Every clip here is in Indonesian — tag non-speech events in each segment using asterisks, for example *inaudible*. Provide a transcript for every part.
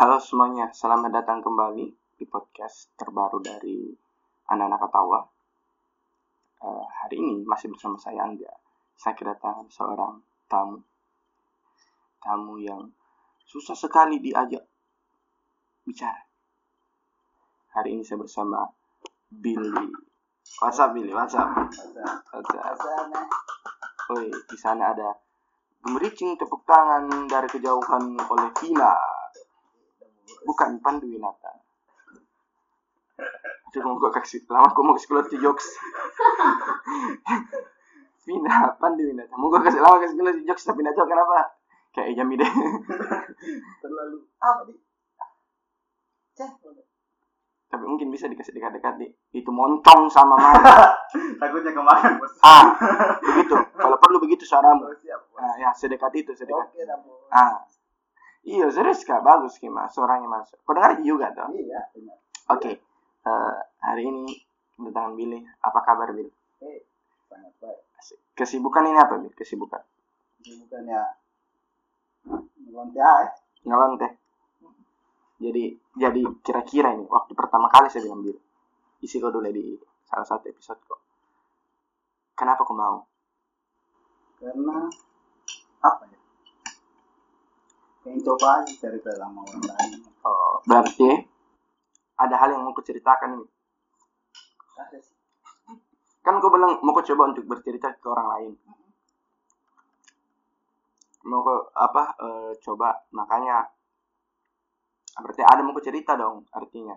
Halo semuanya, selamat datang kembali di podcast terbaru dari Anak-anak Ketawa. Eh, hari ini masih bersama saya Angga. Saya kedatangan seorang tamu. Tamu yang susah sekali diajak bicara. Hari ini saya bersama Billy. What's up Billy? What's up? What's up? Woi, di sana ada gemericing tepuk tangan dari kejauhan oleh Vina. Bukan Pandu Winata. Aduh, mau gue kasih lama gue mau kasih keluar tuh jokes. Vina, Pandu Winata. Mau gue kasih lama kasih keluar tuh jokes tapi nggak tahu kenapa. Kayak Jami deh. terlalu apa di ceh tapi mungkin bisa dikasih dekat-dekat di itu montong sama mana. *laughs* takutnya kemakan bos Ah, begitu. Kalau perlu begitu suaramu. Oh, Ah, ya sedekat itu, sedekat. oke Ah. Iya, serius kak, bagus Kima, suaranya masuk. Kau dengar juga tuh? iya benar Oke, eh, hari ini kedatangan Billy. Apa kabar Bill? eh sangat baik. Kesibukan ini apa Bill? Kesibukan? ini bukannya ngelonte aja Ngelonte. Jadi, jadi kira-kira ini waktu pertama kali saya bilang Bill, isi kau dulu di salah satu episode kok. Kenapa kau mau? karena apa ya pengen coba aja cari lama orang lain Oh, berarti ada hal yang mau kau ceritakan sih Kan kau bilang mau kau coba untuk bercerita ke orang lain. Mau kau apa? eh, coba makanya berarti ada mau kau cerita dong artinya.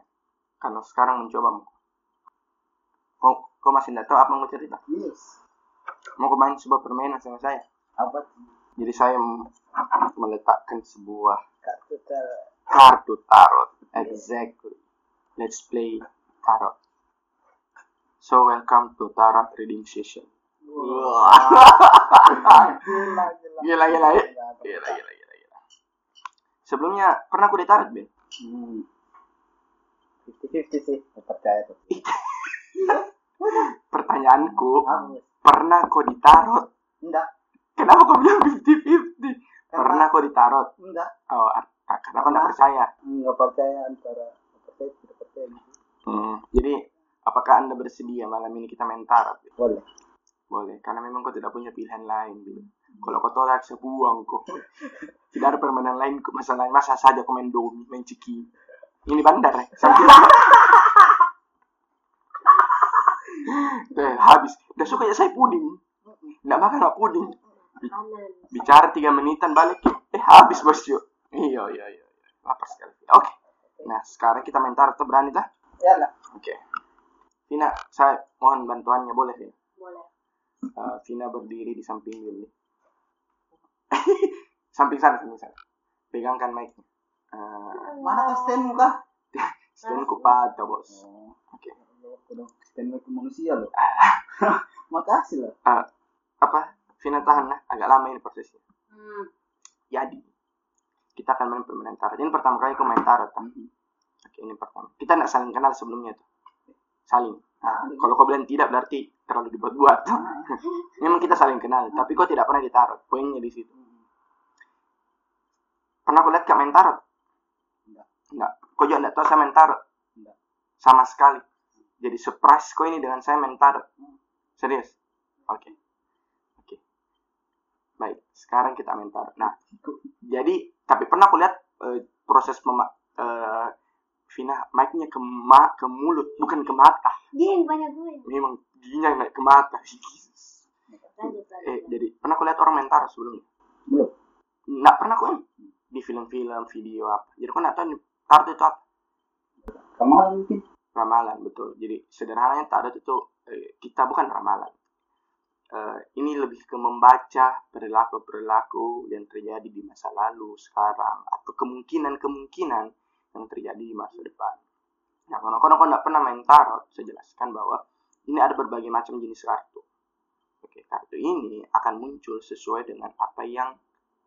Karena sekarang mencoba mau. Kau, kau masih tidak tahu apa mau cerita. yes Mau kau main sebuah permainan sama saya. apa Jadi saya meletakkan sebuah kartu ter kartu tarot. Exactly. Let's play tarot. So welcome to tarot reading session. Wah. gila gila Gila gila. Gila gila gila gila. Sebelumnya pernah aku ditarot, Ben? hmm. 50-50 sih Gak percaya tuh *laughs* Pertanyaanku, pernah kau ditarot? enggak Kenapa kau bilang 50-50? Pernah kau ditarot? enggak Oh, ar- ah, karena kau nggak percaya. nggak percaya antara percaya tidak percaya gitu. Hmm. Jadi, apakah anda bersedia malam ini kita main tarot? Ben? boleh Boleh, karena memang kau tidak punya pilihan lain, Ben. Kalau kau tolak, saya buang kok. *laughs* Tidak ada permainan lain, kok. masalah masa saja kau main domi, main ciki. Ini bandar, ya. Sampai Deh, habis. Udah suka ya saya puding. Nggak makan nggak puding. Bicara tiga menitan balik. Eh habis bos yuk. Iya iya iya. iya. Lapar sekali. Oke. Nah sekarang kita main tarot berani dah. ya lah Oke. Vina, saya mohon bantuannya boleh Vina. Boleh. Eh, Vina berdiri di samping Willy. *laughs* samping sana, samping sana. Pegangkan mic. Uh, mana tas stand muka *laughs* stand ku patah bos. oh Oke. udah stand ke manusia loh *laughs* makasih lah Eh, apa? Vina tahan lah. Agak lama ini prosesnya. Hmm. Jadi kita akan main permainan tarot. Ini pertama kali aku main tarot. kan? Oke, ini pertama. Kita nggak saling kenal sebelumnya tuh. Saling. Nah, kalau kau bilang tidak berarti terlalu dibuat-buat. *laughs* Memang kita saling kenal, tapi kau tidak pernah ditarot. Poinnya di situ. Pernah kau lihat kak main tarot? Enggak. Enggak. Kau juga enggak tahu saya main tarot? Enggak. Sama sekali. Jadi surprise kau ini dengan saya main tarot. Serius? Oke. Oke. Sekarang kita tarot. Nah, jadi tapi pernah aku lihat eh, proses mema eh, Vina mic-nya ke, ma- ke mulut bukan ke mata. Dia yang banyak gue. memang giginya naik ke mata. Lanjut, eh jadi pernah aku lihat orang tarot sebelumnya belum. Nggak pernah aku di film-film video apa. Jadi aku nggak tahu tarot itu apa. Kemarin mungkin. Ramalan betul. Jadi sederhananya tarot itu eh, kita bukan ramalan Eh, ini lebih ke membaca perilaku-perilaku yang terjadi di masa lalu sekarang atau kemungkinan-kemungkinan yang terjadi di masa depan. Nah, kalau kau nggak pernah main tarot, saya jelaskan bahwa ini ada berbagai macam jenis kartu. Oke, kartu ini akan muncul sesuai dengan apa yang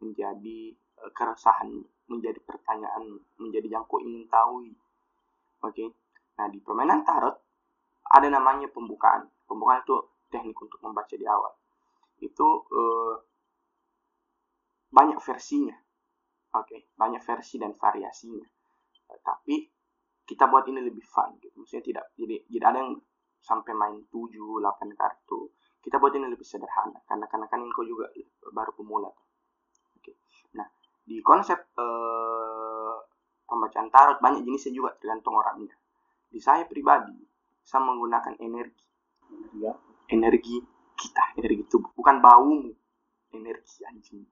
menjadi eh, keresahan, menjadi pertanyaan, menjadi yang kau ingin tahu. Oke, nah di permainan tarot ada namanya pembukaan. Pembukaan itu teknik untuk membaca di awal. Itu eh, banyak versinya. Oke, banyak versi dan variasinya. kita buat ini lebih fun gitu maksudnya tidak jadi jadi ada yang sampai main 7 8 kartu kita buat ini lebih sederhana karena karena kan Inko juga baru pemula oke nah di konsep eh, pembacaan tarot banyak jenisnya juga tergantung orangnya di saya pribadi saya menggunakan energi ya energi kita energi tubuh. Bukan baumu energi anjing.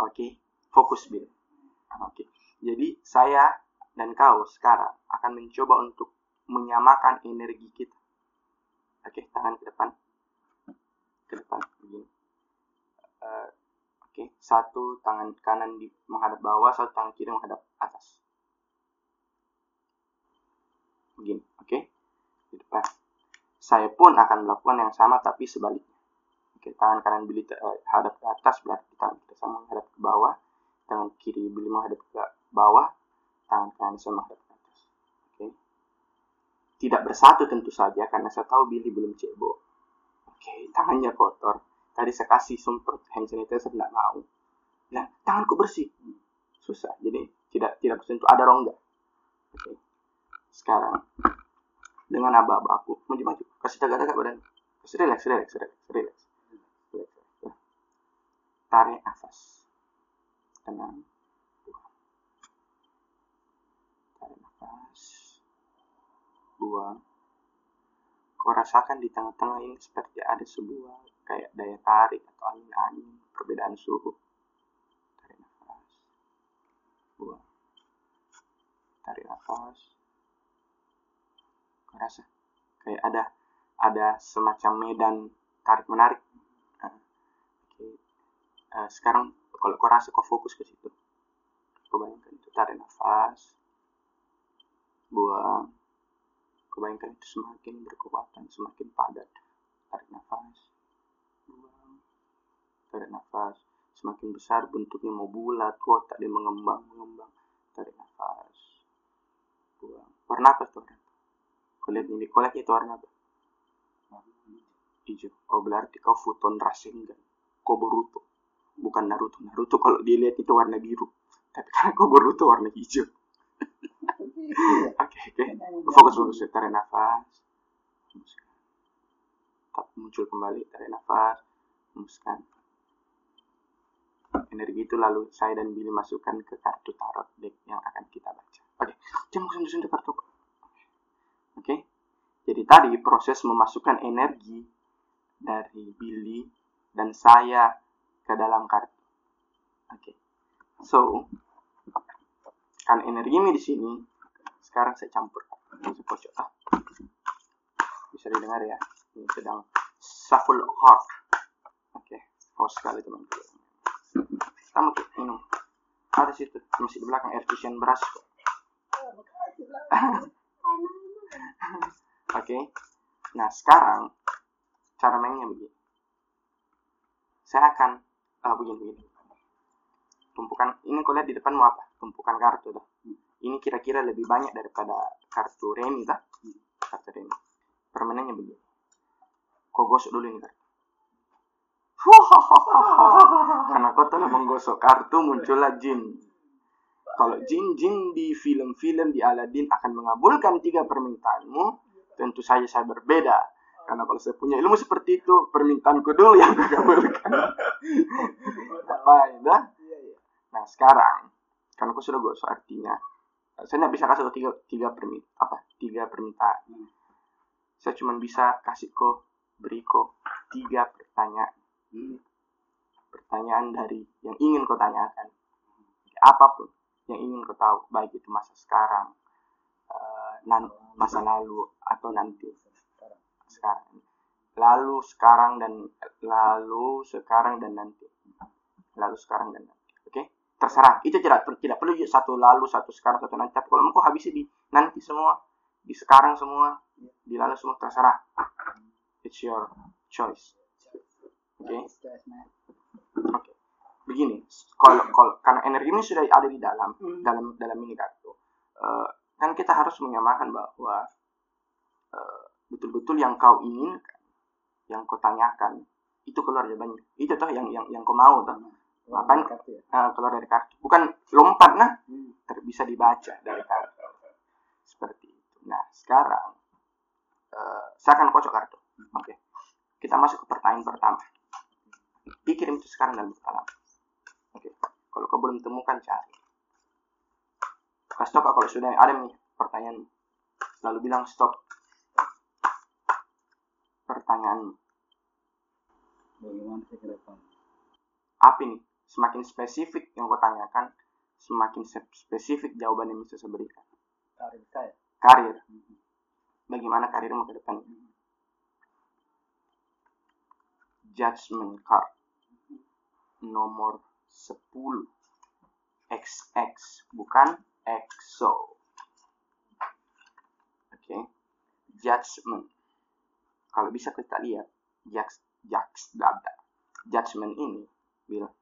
Oke fokus bil. Oke. Jadi saya dan kau sekarang akan mencoba untuk menyamakan energi kita. Oke tangan ke depan. Ke depan begini. Eh, oke satu tangan kanan di menghadap bawah satu tangan kiri menghadap atas. Begini oke? Di depan saya pun akan melakukan yang sama tapi sebaliknya. Oke tangan kanan Billy te- eh, ke atas berarti tangan kita sama menghadap ke bawah. Tangan kiri Billy menghadap ke bawah tangan kanan saya menghadap ke atas. Oke. Tidak bersatu tentu saja karena saya tahu Billy belum cebok. Oke tangannya kotor. Tadi saya kasih semprot hand sanitizer tidak mau. Nah tanganku bersih. Susah. Jadi tidak tidak bersentuh ada rongga. Oke. Sekarang dengan aba-aba aku maju-maju. Kasih tegak-tegak badan? Kasih relax relax relax relax relax. Tarik nafas. Tenang. Tarik nafas. Buang. Kau rasakan di tengah-tengah ini seperti ada sebuah kayak daya tarik atau angin-angin perbedaan suhu. Tarik nafas. Buang. Tarik nafas rasa kayak ada ada semacam medan tarik menarik Nah, Eh, sekarang kalau kau rasa kau fokus ke situ kau bayangkan itu tarik nafas buang. Kau bayangkan itu semakin berkekuatan semakin padat. Tarik nafas buang. Tarik nafas semakin besar bentuknya mau bulat kotak dia mengembang mengembang tarik nafas buang. Apa tuh kau lihat ini lihat itu warna apa? Hijau. Oh berarti kau futon rasengan kau Boruto. Bukan Naruto. Naruto kalau dilihat itu warna biru. Tapi *laughs* karena kau Boruto warna hijau. Oke oke. Fokus fokus. Tarik nafas. Tak muncul kembali. Tarik nafas. Energi itu lalu saya dan Billy masukkan ke kartu tarot deck yang akan kita baca. Oke. Jangan sentuh-sentuh kartu oke jadi tadi proses memasukkan energi dari Billy dan saya ke dalam kartu. Oke. So, kan energi ini di sini. Sekarang saya campur. Saya pojok. Ah. Bisa didengar ya. Ini sedang shuffle heart. Oke. Haus sekali teman-teman. Kita minum. Ada situ. Masih di belakang air fusion beras kok. *laughs* Oke. Nah, sekarang cara mainnya begini. Saya akan ah, begini begini. Tumpukan ini kau lihat di depan mau apa? Tumpukan kartu dah. Ini kira-kira lebih banyak daripada kartu remi dah. Kartu remi. Permainannya begini. Kau gosok dulu ini kartu. *laughs* Karena kau telah menggosok kartu muncullah jin. Kalau jin-jin di film-film di Aladdin akan mengabulkan tiga permintaanmu, tentu saja saya berbeda. Karena kalau saya punya ilmu seperti itu, permintaanku dulu yang dikabulkan. Apa ya? Nah sekarang, karena aku sudah gosok artinya, saya tidak bisa kasih kau tiga, tiga permin apa tiga permintaan. Saya cuma bisa kasih kau beri kau tiga pertanyaan. Pertanyaan dari yang ingin kau tanyakan. Apa pun yang ingin kau tahu, baik itu masa sekarang, nan masa lalu atau nanti sekarang. Lalu sekarang dan lalu sekarang dan nanti. Lalu sekarang dan nanti. Oke? Terserah. Itu tidak tidak perlu. Satu lalu satu sekarang satu nanti. Tapi kalau mau habisi di nanti semua di sekarang semua di lalu semua terserah. It's your choice. Oke? Oke. Begini. Kalau kalau karena energi ini sudah ada di dalam dalam dalam ini kartu Eh, kan kita harus menyamakan bahwa eh, betul-betul yang kau inginkan, yang kau tanyakan, itu keluar jawabannya. Itu toh yang yang yang kau mau toh. Ngapain kartu ya? eh, keluar dari kartu? Bukan lompat nah, Hmm. ter- bisa dibaca dari kartu. Seperti sekarang eh, saya akan kocok kartu oke kita masuk ke pertanyaan pertama dikirim itu sekarang dalam kalam oke kalau kau belum temukan cari Kak, kalau sudah ada nih pertanyaan. Lalu bilang stop. Pertanyaan. Bagaimana saya ke depan? Apa nih semakin spesifik yang kau tanyakan semakin se- spesifik jawaban yang bisa saya berikan. Karir saya? Karir. Bagaimana karirmu ke depan? Judgment card. Nomor 10 XX bukan EXO oke. Judgment. Kalau bisa kita lihat judge judge dada judgment ini bilang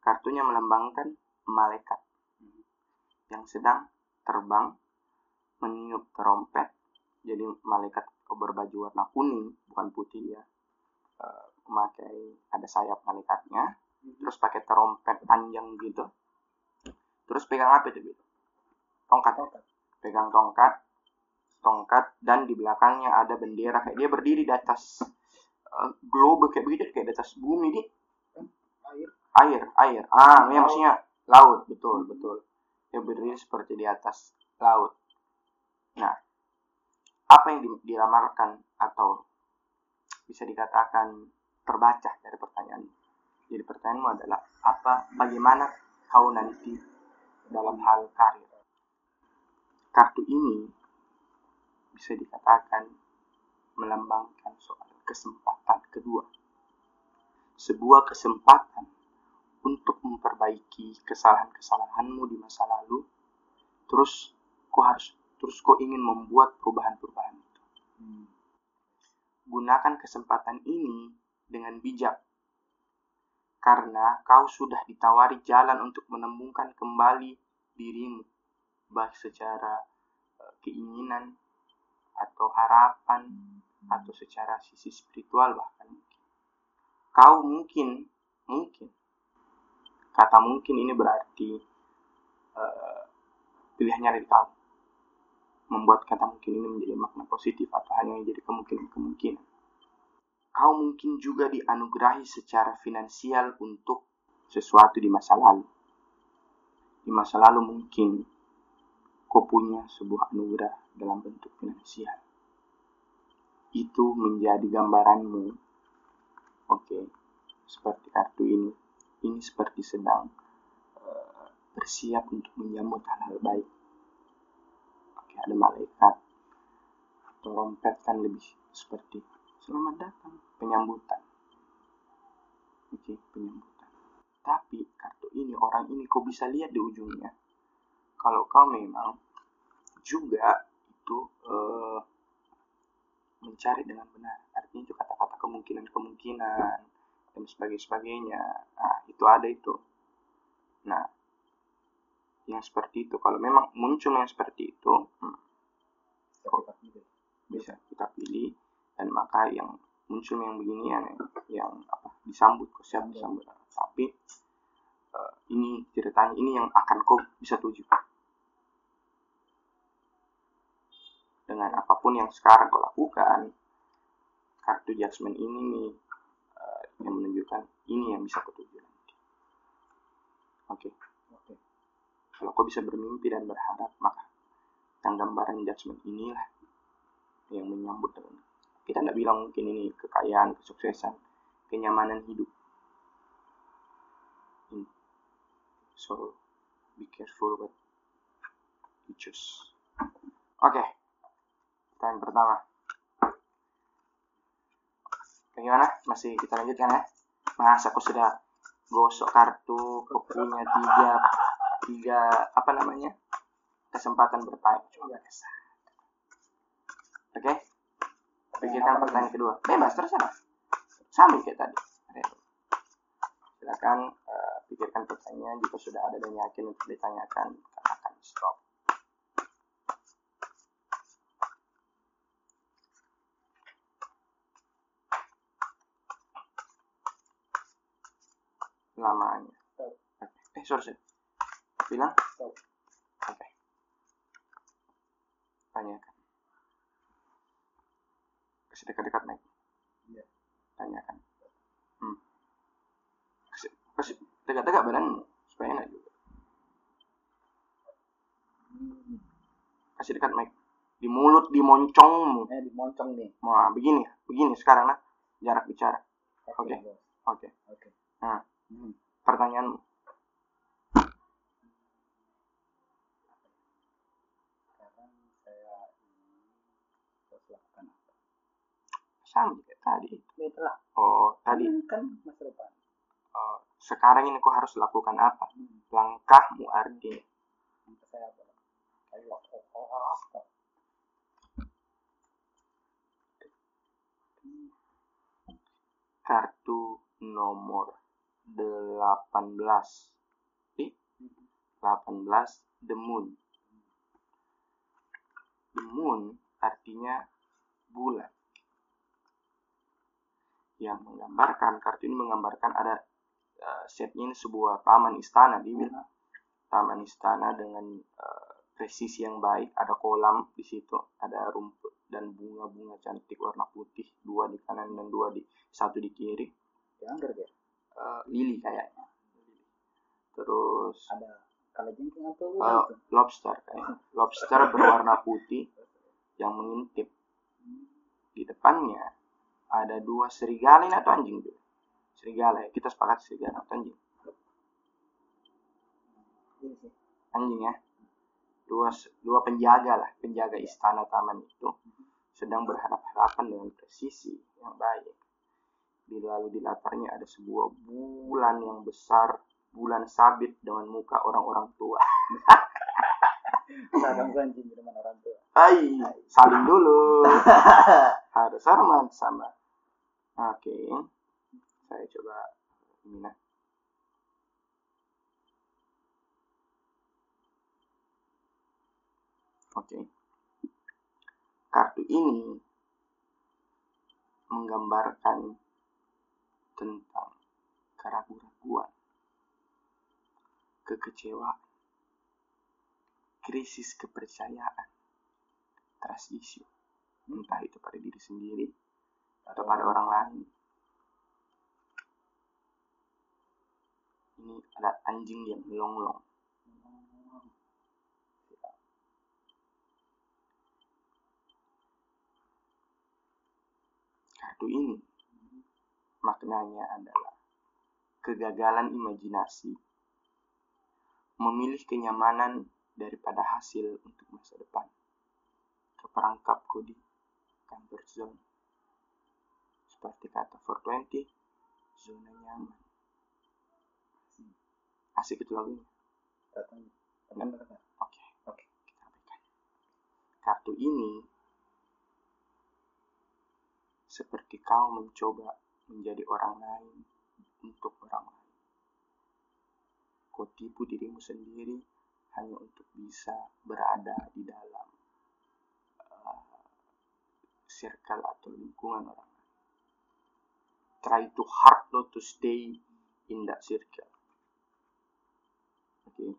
kartunya melambangkan malaikat yang sedang terbang meniup trompet. Jadi malaikat berbaju warna kuning bukan putih ya. Eh, memakai ada sayap malaikatnya. Terus pakai trompet panjang gitu. Terus pegang apa itu gitu tongkat pegang tongkat. Tongkat dan di belakangnya ada bendera. Kayak dia berdiri di atas eh, globe kayak begitu. Kayak di atas bumi di air. Air air. Ah ya maksudnya laut. Betul betul. Dia berdiri seperti di atas laut. Nah apa yang di- diramalkan atau bisa dikatakan terbaca dari pertanyaan jadi pertanyaanmu adalah apa bagaimana kau nanti dalam hal karir kartu ini bisa dikatakan melambangkan soal kesempatan kedua. Sebuah kesempatan untuk memperbaiki kesalahan-kesalahanmu di masa lalu terus kau harus terus kau ingin membuat perubahan-perubahan itu. Hmm. gunakan kesempatan ini dengan bijak karena kau sudah ditawari jalan untuk menemukan kembali dirimu baik secara eh, keinginan atau harapan atau secara sisi spiritual bahkan kau mungkin mungkin. Kata mungkin ini berarti eh, pilihannya dari kau membuat kata mungkin ini menjadi makna positif atau hanya menjadi kemungkinan-kemungkinan. Kau mungkin juga dianugerahi secara finansial untuk sesuatu di masa lalu. Di masa lalu mungkin kau punya sebuah anugerah dalam bentuk finansial. Itu menjadi gambaranmu. Oke, seperti kartu ini. Ini seperti sedang eh, bersiap untuk menyambut hal-hal baik. Oke, ada malaikat. Trompet kan lebih seperti selamat datang penyambutan oke penyambutan tapi kartu ini orang ini kau bisa lihat di ujungnya kalau kau memang juga itu eh, mencari dengan benar. Artinya itu kata-kata kemungkinan-kemungkinan dan sebagainya sebagainya nah itu ada itu. Nah yang seperti itu. Kalau memang muncul yang seperti itu hmm, bisa kita pilih. Dan maka yang muncul yang beginian yang, yang apa disambut kok siap disambut. Tapi eh, ini ceritanya ini yang akan kau bisa tuju dengan apa pun yang sekarang kau lakukan kartu judgment ini nih eh, yang menunjukkan ini yang bisa kau tuju nanti oke Oke. kalau kau bisa bermimpi dan berharap maka yang gambaran judgment inilah yang menyambut dengan kita tidak bilang mungkin ini kekayaan, kesuksesan, kenyamanan hidup. Hmm. So be careful what you choose. Oke, pertanyaan pertama. Bagaimana? Masih kita lanjutkan ya? Mas, aku sudah gosok kartu, punya tiga, tiga apa namanya kesempatan bertanya. Oke? Pikirkan pertanyaan kedua. Bebas, terserah. Sambil kayak tadi. Silakan eh, pikirkan pertanyaan. Jika sudah ada dan yakin untuk ditanyakan, katakan stop. Lamanya. Stop. Eh, sorry, sorry. Bilang? Oke. Tanyakan. kasih dekat-dekat mic Iya. tanyakan hmm. kasih kasih dekat-dekat badanmu supaya enak juga kasih dekat mic di mulut di moncongmu Eh, dimoncong nih. Nah, begini, begini sekarang nah, jarak bicara. Oke. Oke. Oke. Nah, Apa? Sama kayak tadi. Oh, tadi. kan masa depan. Oh, sekarang ini kau harus lakukan apa? Hmm. Langkahmu oh, oh, oh. Kartu nomor 18. Ih, 18 The Moon. The Moon artinya bulan. Yang menggambarkan kartu ini menggambarkan ada eh, setnya ini sebuah taman istana dibilang. Taman istana dengan eh, presisi yang baik, ada kolam di situ, ada rumput dan bunga-bunga cantik warna putih, dua di kanan dan dua di satu di kiri. Dianggar ya? Eh, lili kayaknya. Terus Ada kalajengking atau bukan tuh? lobster kayaknya. Lobster berwarna putih yang mengintip. Di depannya ada dua serigala ini atau anjing tuh? Serigala ya, kita sepakat serigala atau anjing. Sih. Anjing ya. Dua dua penjaga lah, penjaga istana taman itu sedang berhadap-hadapan dengan presisi yang baik. Di lalu di latarnya ada sebuah bulan yang besar, bulan sabit dengan muka orang-orang tua. Kan anjing depan orang tua. Hai, saling dulu. *laughs* Harus hormat sama. Oke. Saya coba ini nah. Oke. Kartu ini menggambarkan tentang keraguan-raguan, kekecewaan, krisis kepercayaan, trust issue, entah itu pada diri sendiri atau pada orang lain. Ini ada anjing yang melonglong. Kartu ini maknanya adalah kegagalan imajinasi, memilih kenyamanan daripada hasil untuk masa depan, keperangkap di comfort zone. Seperti kata 420, zona nyaman. Asik itu lagunya. Oke, Oke. kita abaikan. Kartu ini seperti kau mencoba menjadi orang lain untuk orang lain. Kau tipu dirimu sendiri hanya untuk bisa berada di dalam uh, circle atau lingkungan orang lain. Try to hard not to stay in that circle. Oke.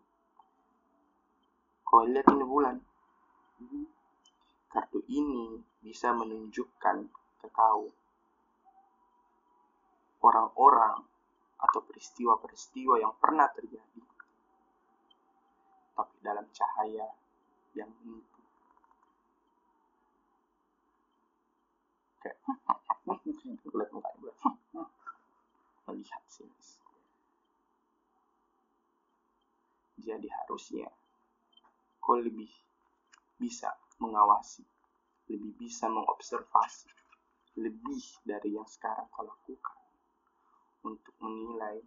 Kau lihat ini bulan. Kartu ini bisa menunjukkan ke kau orang-orang atau peristiwa-peristiwa yang pernah terjadi. Tapi dalam cahaya yang menipu. Liat mukanya melihat sih jadi harusnya kau lebih bisa mengawasi lebih bisa mengobservasi lebih dari yang sekarang kau lakukan untuk menilai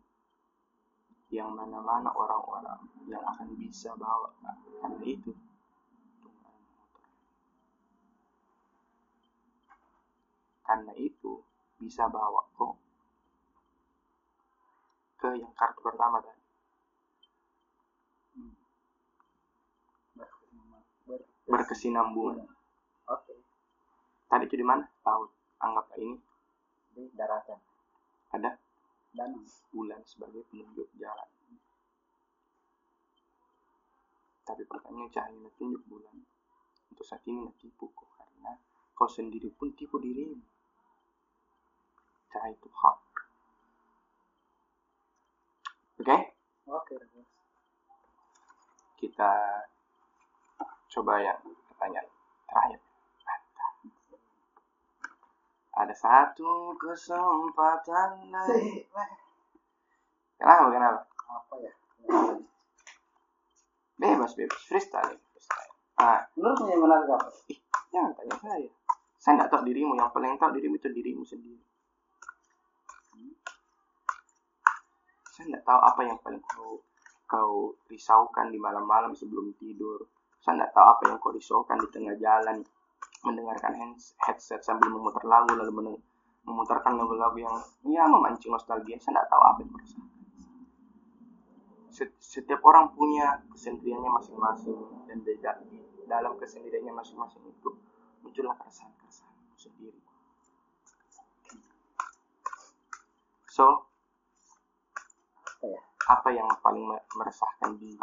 yang mana-mana orang-orang yang akan bisa bawa karena itu karena itu bisa bawa kok ke yang kartu pertama tadi Berkesinambungan. Ber- berkesinambungan Oke. tadi itu di mana tahu anggaplah ini Di daratan. ada Dan bulan sebagai penunjuk jalan. Tapi pertanyaan cahaya tunjuk bulan untuk saat ini nak tipu kok karena kau sendiri pun tipu dirimu. Try to hard. Oke, Oke, bos. kita coba yang pertanyaan terakhir. Ada satu kesempatan lagi. Kenapa, kenapa? Apa ya? Bebas, bebas. Freestyle. freestyle. Ah, Menurutmu yang menarik apa? ih, jangan tanya saya. Saya nggak tahu dirimu. Yang paling tahu dirimu itu dirimu sendiri. Saya nggak tahu apa yang paling kau kau risaukan di malam-malam sebelum tidur. Saya nggak tahu apa yang kau risaukan di tengah jalan mendengarkan headset sambil memutar lagu lalu memutarkan lagu-lagu yang ya memancing nostalgia. Saya nggak tahu apa yang kau rasakan. Set- Setiap orang punya kesendiriannya masing-masing dan di da- di dalam kesendiriannya masing-masing itu muncullah keresahan-keresahan sendiri. So, Apa ya? yang paling me- meresahkan di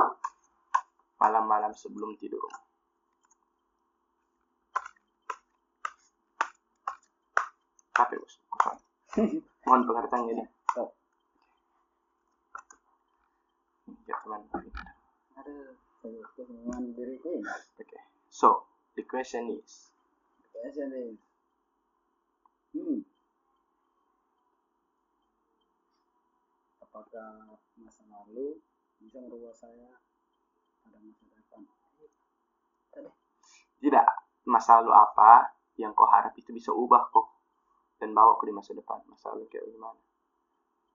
malam-malam sebelum tidur? Kosong. *laughs* Mohon pengertiannya nih. Oh. Ya teman. Ini. So, the question is, Biasa nih. Hmm. Apakah masa lalu bisa merubah saya pada masa depan? tidak masa lalu apa yang kau harap itu bisa ubah kok dan bawa ke di masa depan. Masa lalu kayak gimana?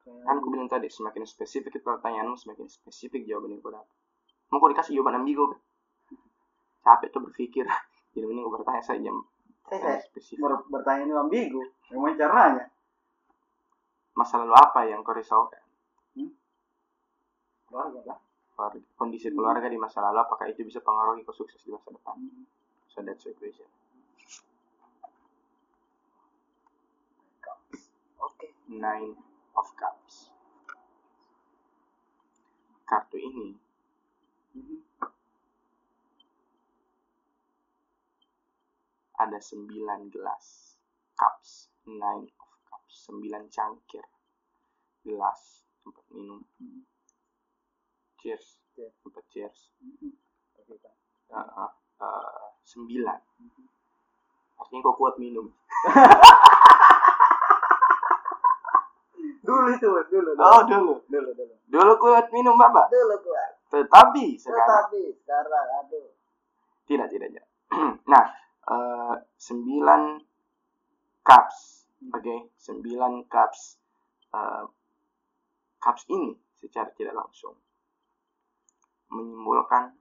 Kayak Kan aku bilang tadi, semakin spesifik itu pertanyaanmu, semakin spesifik jawaban yang kau dapat. Mau kau dikasih jawaban ambigu kan? Capek tuh berpikir. *laughs* Jadi mending kau bertanya saja saya, pertanyaan saya spesifik. ber- bertanya ini ambigu. Memang caranya. Masa lalu apa yang kau risaukan? Keluarga lah. Keluarga- Kondisi keluarga di masa lalu, apakah itu bisa pengaruhi kau sukses di masa depan? Hmm. So that's the question. Nine of Cups. Kartu ini. Ada sembilan gelas. Cups nine of cups. Sembilan cangkir. Gelas tempat minum. Cheers. Tempat cheers. Uh, sembilan. Artinya kau kuat minum *laughs* Dulu itu, dulu. dulu. oh dulu Dulu, dulu. dulu kuat minum bapak Dulu kuat. tetapi sekarang Tetapi sekarang aduh. tidak tidak tidak *clears throat* nah sembilan cups oke sembilan cups eh, cups ini secara tidak langsung menyimbolkan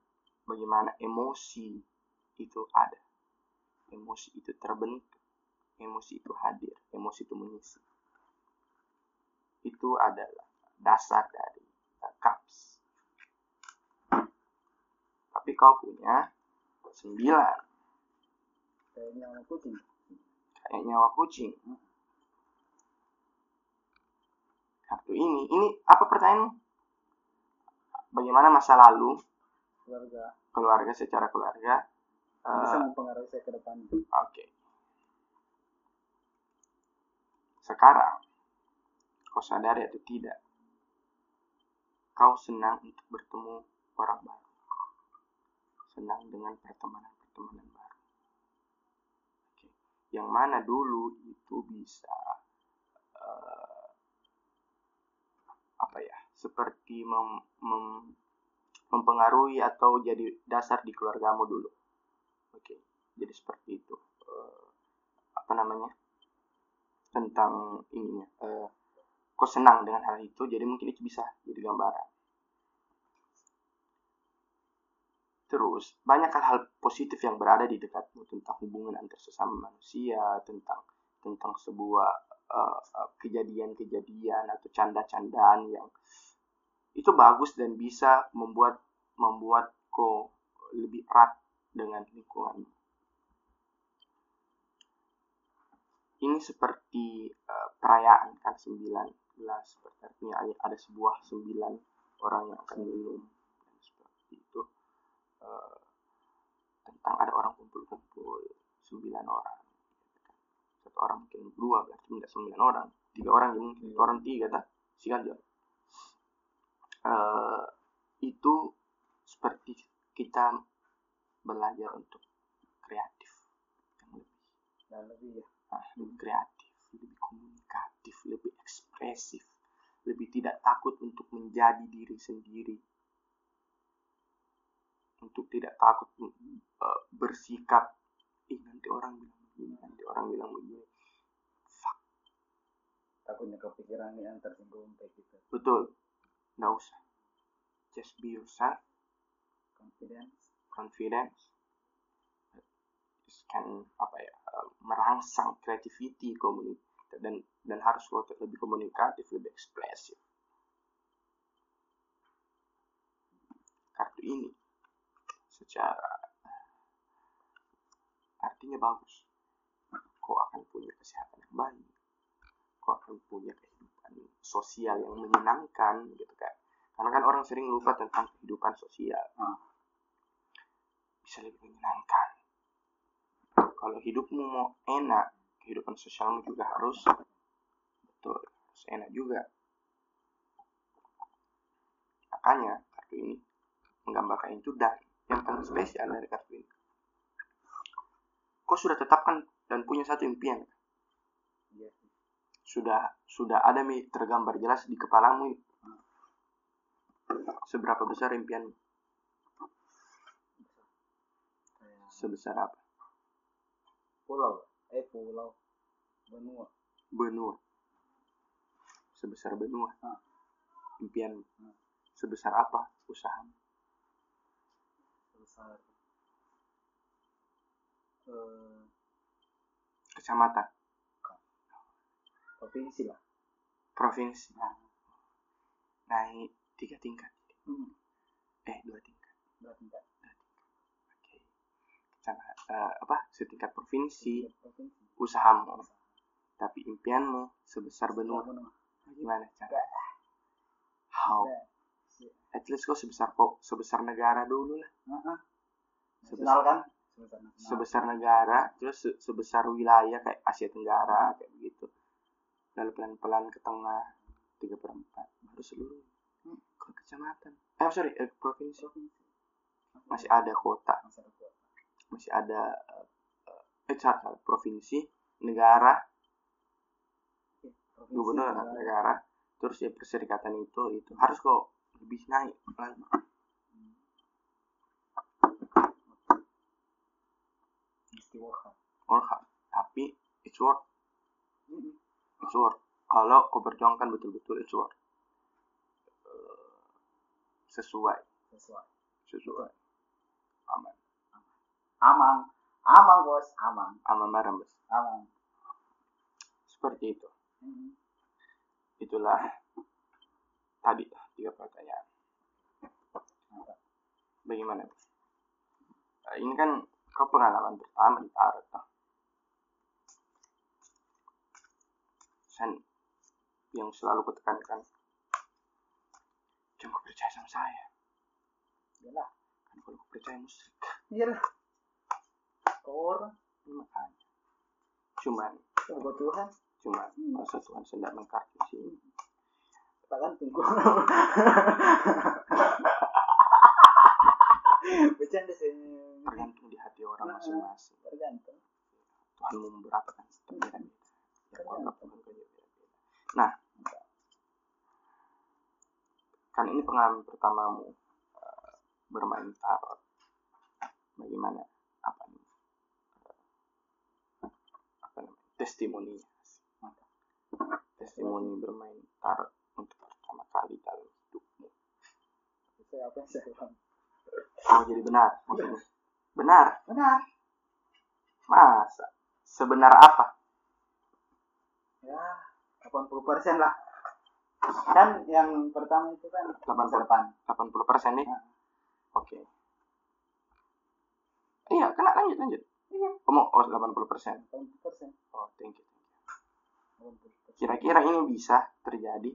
bagaimana emosi itu ada emosi itu terbentuk emosi itu hadir emosi itu mengisi itu adalah dasar dari eh, cups tapi kau punya sembilan Kayak nyawa kucing. kayak nyawa kucing. Kartu ini, ini apa pertanyaanmu? Bagaimana masa lalu Keluarga keluarga secara keluarga? bisa eh, mempengaruhi saya ke depan. Oke. Sekarang, kau sadari atau tidak, kau senang untuk bertemu orang baru. Senang dengan pertemanan-pertemanan baru. Oke. Yang mana dulu itu bisa eh, apa ya, seperti mem- mem- mempengaruhi atau jadi dasar di keluargamu dulu. Oke, jadi seperti itu. Eh, apa namanya? Tentang ininya. Eh, kok senang dengan hal itu, jadi mungkin itu bisa jadi gambaran. Terus, banyak hal-hal positif yang berada di dekatmu tentang hubungan antar sesama manusia, tentang tentang sebuah eh, eh, kejadian-kejadian atau canda-candaan yang itu bagus dan bisa membuat membuat kau lebih erat dengan lingkungan. Ini seperti eh, perayaan kan sembilan seperti artinya ada- sebuah sembilan orang yang akan minum. Dan seperti itu Eh, tentang ada orang kumpul-kumpul sembilan orang. Orang mungkin dua berarti tidak sembilan orang. Tiga orang ya mungkin. Satu orang tiga tak sikat aja. Eh, itu seperti kita belajar untuk kreatif. Yang lebih. Dan lebih ya. Ah, lebih kreatif lebih komunikatif lebih ekspresif lebih tidak takut untuk menjadi diri sendiri. Untuk tidak takut eh, bersikap ih nanti orang bilang begini nanti orang bilang begini. Fuck. Takutnya kepikiran yang tersinggung kayak gitu. Betul. Nggak usah. Just be yourself. Confidence. Confidence. Can apa ya merangsang creativity komunik dan dan harus lebih komunikatif lebih ekspresif. Kartu ini secara artinya bagus. Kau akan punya kesehatan yang baik. Kau akan punya kehidupan sosial yang menyenangkan gitu kan. Karena kan orang sering lupa tentang kehidupan sosial. Hmm. bisa lebih menyenangkan kalau hidupmu mau enak kehidupan sosialmu juga harus betul harus enak juga. Makanya kartu ini menggambarkan itu dan yang paling spesial dari kartu ini. Kau sudah tetapkan dan punya satu impian. Iya. Sudah sudah ada mi tergambar jelas di kepalamu. Seberapa besar impian kayak sebesar apa pulau. Eh pulau benua. Benua. Sebesar benua. Ah. impian Ah. sebesar apa usaha? Besar eh kecamatan. Provinsi lah. Provinsi. Naik tiga tingkat. Hmm. eh dua tingkat. Dua tingkat Eh, apa setingkat provinsi provinsi usahamu tapi impianmu sebesar benua. Gimana cara how? At least kok sebesar kok sebesar negara dulu lah. Heeh. Sebesar- kan? Sebesar negara terus se- sebesar wilayah kayak Asia Tenggara kayak begitu. Lalu pelan-pelan ke tengah tiga per empat. Baru seluruh. Hmm. ke kecamatan? Eh sorry eh, provinsi. Masih ada kota masih ada eh, eh salah, salah, provinsi negara. Iya, provinsi, gubernur negara. negara. Terus ya perserikatan itu itu. Harus kok lebih naik lagi. Hmm. hard. Tapi it's worth Hmm. it's worth kalau kau perjuangkan betul-betul it's worth Eh, sesuai. Sesuai. Sesuai. Aman amang. Amang bos. Amang. Aman bareng bos. Amang. Seperti itu. Hmm. itulah tadi tiga pertanyaan. Bagaimana bos? Eh, ini kan kau pengalaman pertama di tarot toh. Sen yang selalu kutekankan jangan kau percaya sama saya. Iyalah. Kan kalau kau percaya musyrik iyalah makanya cuman kau Tuhan. cuman masa Tuhan sedang mengkart di sini. Takkan tunggu. *laughs* Bercanda sih. Tergantung di hati orang masing-masing. tergantung Tuhan mau kan terbeda-beda ya Tuhan nah kan ini pengalaman pertamamu eh, bermain tarot. Bagaimana apa nih eh, testimoninya testimoni bermain tarot untuk pertama kali dalam hidupmu. Saya apa saya oh jadi benar maksudnya? Benar. Benar. Masa? Sebenar apa? Ya 80 persen lah. Kan yang pertama itu kan 80. masa depan. 80 persen nih? Nah. oke. Iya kena lanjut lanjut iya. Kamu oh 80 persen. 80 persen. Oh thank you thank you. 80 persen. Kira-kira ini bisa terjadi?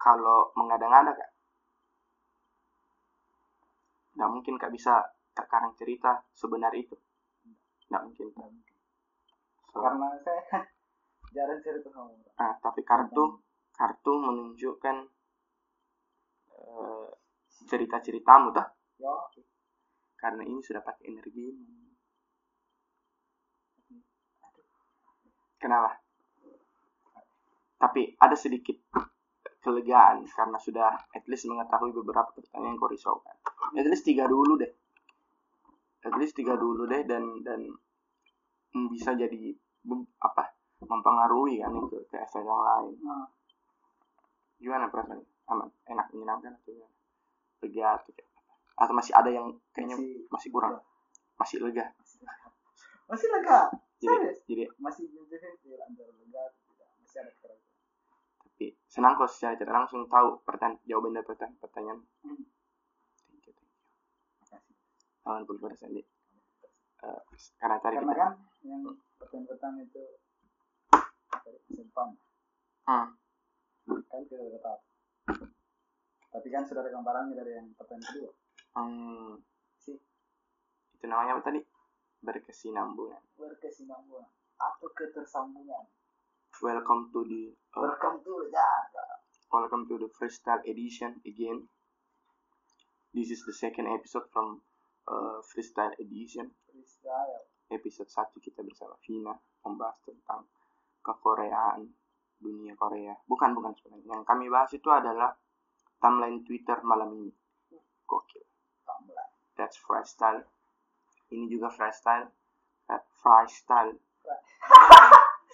Kalau mengada-ngada kak. Nggak mungkin kak bisa terkarang cerita sebenar itu. Nggak mungkin. Mungkin. So, karena saya *laughs* jarang cerita sama orang. Ah, tapi kartu kartu menunjukkan eh, cerita-ceritamu toh. Yo karena ini sudah pakai energi. Kenapa? Tapi ada sedikit kelegaan karena sudah at least mengetahui beberapa pertanyaan yang kau risaukan at least tiga dulu deh. At least tiga dulu deh dan dan bisa jadi apa mempengaruhi kan itu ke efek yang lain. Nah, gimana perasaan aman? Enak? Menyenangkan atau gimana? lega atau? Atau masih ada yang kayaknya masih masih kurang? masih lega. Masih lega? Masih lega? Jadi serius? jadi masih antara lega masih ada keraguan tapi senang kok secara tidak langsung tahu pertanyaan jawaban dari pertanyaan pertanyaan. Hmm. thank you thank you. Makasih aman pun pada Sandi. Eh, karena tadi karena kita kan yang pertanyaan pertama itu dari simpan Hmm. kan kita udah tahu. Tapi kan sudah ada gambarannya dari yang pertanyaan kedua hmm, sih. Itu namanya apa tadi? Berkesinambungan. Berkesinambungan. Atau ketersambungan. Welcome to the uh, welcome to Jakarta welcome to the freestyle edition again. This is the second episode from uh, freestyle edition. Freestyle. Episode 1 kita bersama Vina membahas tentang kekoreaan dunia Korea. Bukan bukan sebenarnya. Yang kami bahas itu adalah timeline Twitter malam ini. Gokil that's freestyle. Ini juga freestyle. Freestyle.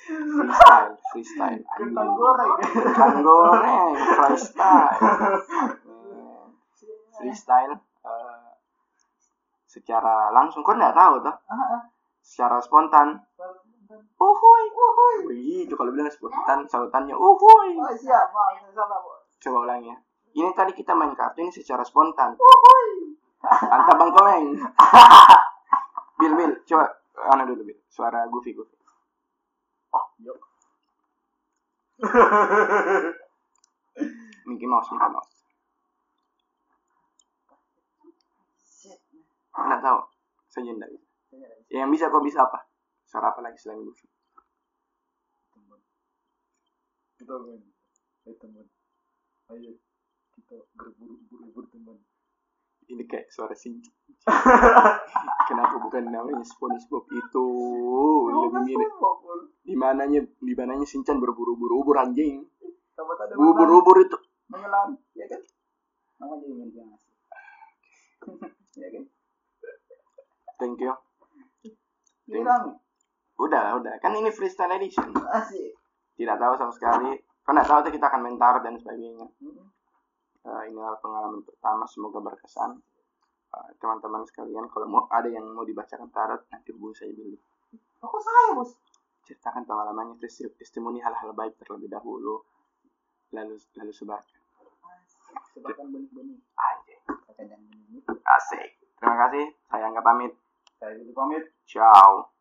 Freestyle freestyle. Kentang goreng. kentang goreng freestyle. Freestyle eh, secara langsung. Kok nggak tahu tuh Ah, ah. secara spontan. Uhuy. Uhuy. begitu kalau bilang spontan sautannya uhuy. Oh siap. Maaf salah coba ulangi ya. Ini tadi kita main kartu ini secara spontan. Uhuy. Mantap bang komeng bil bil coba anu dulu bil. Suara goofy goofy. Oh yuk. *laughs* Mickey Mouse Mickey Mouse. Shit. Nggak tahu. Saya nggak bisa yang bisa kok bisa apa? Suara apa lagi selain goofy? Teman kita main. Teman ayo kita berburu buru berteman ini kayak suara Shinchan *laughs* kenapa bukan namanya SpongeBob itu? Lebih mirip. Di mananya di mananya Shinchan berburu-buru ubur anjing. Sama tadi ubur-ubur itu. Menyelam ya kan? Nama jadi mirip yang asli *laughs* ya kan? Thank you. Hilang. Udah udah. Kan ini freestyle edition. Asik. Tidak tahu sama sekali. Kan nggak tahu tuh kita akan mentar dan sebagainya. Eh, inilah pengalaman pertama semoga berkesan. Eh, teman-teman sekalian kalau mau ada yang mau dibacakan tarot nanti hubungi saya dulu Kok saya bos? Ceritakan pengalamannya tes- testimoni hal-hal baik terlebih dahulu lalu lalu sebarkan. Sebakan benih-benih. Anjing kakak yang benih asik. Terima kasih. Saya anggap pamit. Saya gitu pamit. Ciao